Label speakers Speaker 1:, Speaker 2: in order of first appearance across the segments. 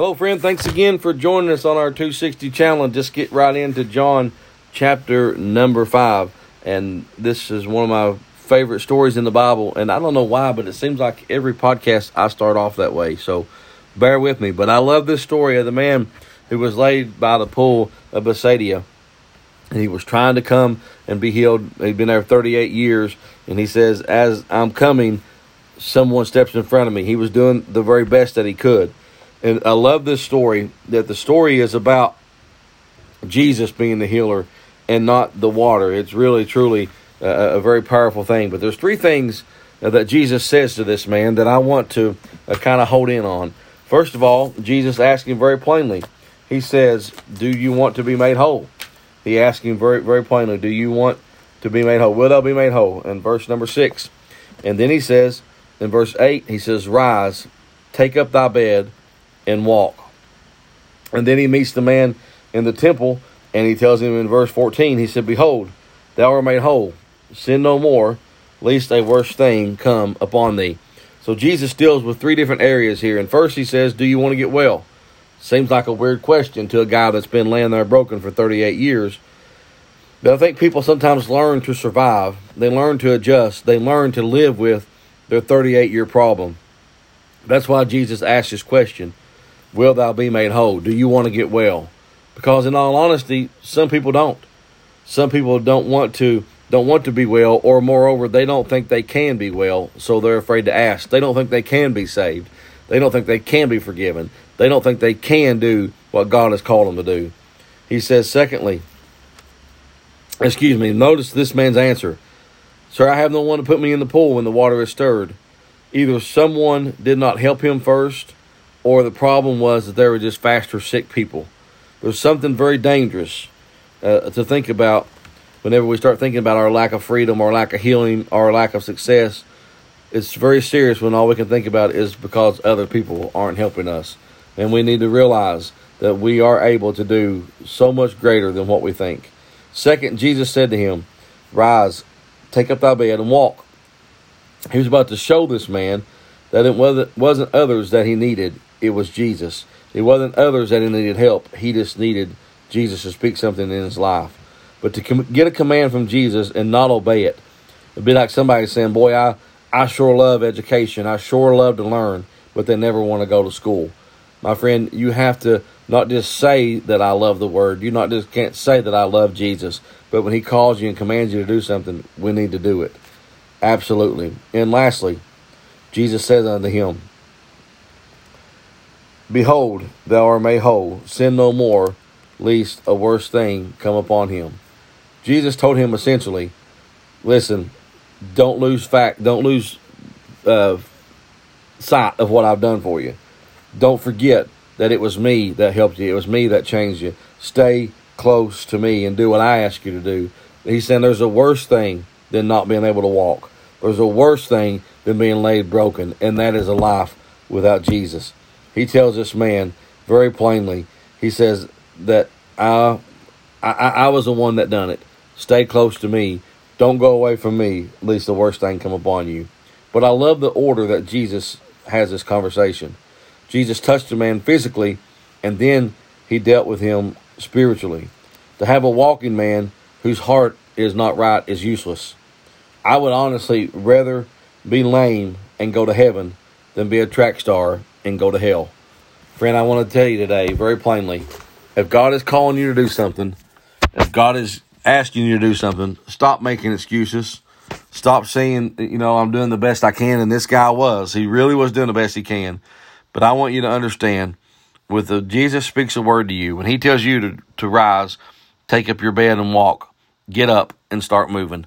Speaker 1: Hello, friend. Thanks again for joining us on our 260 channel. Just get right into John chapter number 5. And this is one of my favorite stories in the Bible. And I don't know why, but it seems like every podcast I start off that way. So bear with me. But I love this story of the man who was laid by the pool of Bethsaida. And he was trying to come and be healed. He'd been there 38 years. And he says, As I'm coming, someone steps in front of me. He was doing the very best that he could. And I love this story that the story is about Jesus being the healer and not the water. It's really, truly a, a very powerful thing. But there's three things that Jesus says to this man that I want to uh, kind of hold in on. First of all, Jesus asks him very plainly. He says, "Do you want to be made whole?" He asks him very, very plainly, "Do you want to be made whole? Will thou be made whole?" In verse number six, and then he says, in verse eight, he says, "Rise, take up thy bed." And walk. And then he meets the man in the temple, and he tells him in verse 14, he said, Behold, thou art made whole. Sin no more, lest a worse thing come upon thee. So Jesus deals with three different areas here. And first he says, Do you want to get well? Seems like a weird question to a guy that's been laying there broken for 38 years. But I think people sometimes learn to survive. They learn to adjust. They learn to live with their 38 year problem. That's why Jesus asked this question will thou be made whole? Do you want to get well? Because in all honesty, some people don't. Some people don't want to don't want to be well, or moreover, they don't think they can be well, so they're afraid to ask. They don't think they can be saved. They don't think they can be forgiven. They don't think they can do what God has called them to do. He says, secondly, excuse me, notice this man's answer. Sir, I have no one to put me in the pool when the water is stirred. Either someone did not help him first, or the problem was that there were just faster sick people. There's something very dangerous uh, to think about whenever we start thinking about our lack of freedom, our lack of healing, our lack of success. It's very serious when all we can think about is because other people aren't helping us. And we need to realize that we are able to do so much greater than what we think. Second, Jesus said to him, Rise, take up thy bed and walk. He was about to show this man that it wasn't others that he needed, it was Jesus. It wasn't others that needed help. He just needed Jesus to speak something in his life. But to com- get a command from Jesus and not obey it, it'd be like somebody saying, Boy, I, I sure love education. I sure love to learn, but they never want to go to school. My friend, you have to not just say that I love the word. You not just can't say that I love Jesus, but when he calls you and commands you to do something, we need to do it. Absolutely. And lastly, Jesus says unto him, Behold, thou art made whole. Sin no more, lest a worse thing come upon him. Jesus told him essentially, listen, don't lose fact, don't lose uh, sight of what I've done for you. Don't forget that it was me that helped you. It was me that changed you. Stay close to me and do what I ask you to do. He said there's a worse thing than not being able to walk. There's a worse thing than being laid broken, and that is a life without Jesus he tells this man very plainly. He says that I, I, I was the one that done it. Stay close to me. Don't go away from me, lest the worst thing come upon you. But I love the order that Jesus has this conversation. Jesus touched the man physically, and then he dealt with him spiritually. To have a walking man whose heart is not right is useless. I would honestly rather be lame and go to heaven than be a track star and go to hell. Friend, I want to tell you today very plainly if God is calling you to do something, if God is asking you to do something, stop making excuses. Stop saying, you know, I'm doing the best I can. And this guy was. He really was doing the best he can. But I want you to understand with the Jesus speaks a word to you, when he tells you to, to rise, take up your bed and walk, get up and start moving.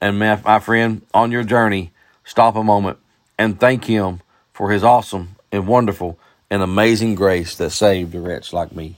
Speaker 1: And my, my friend, on your journey, stop a moment and thank him for his awesome and wonderful and amazing grace that saved a wretch like me.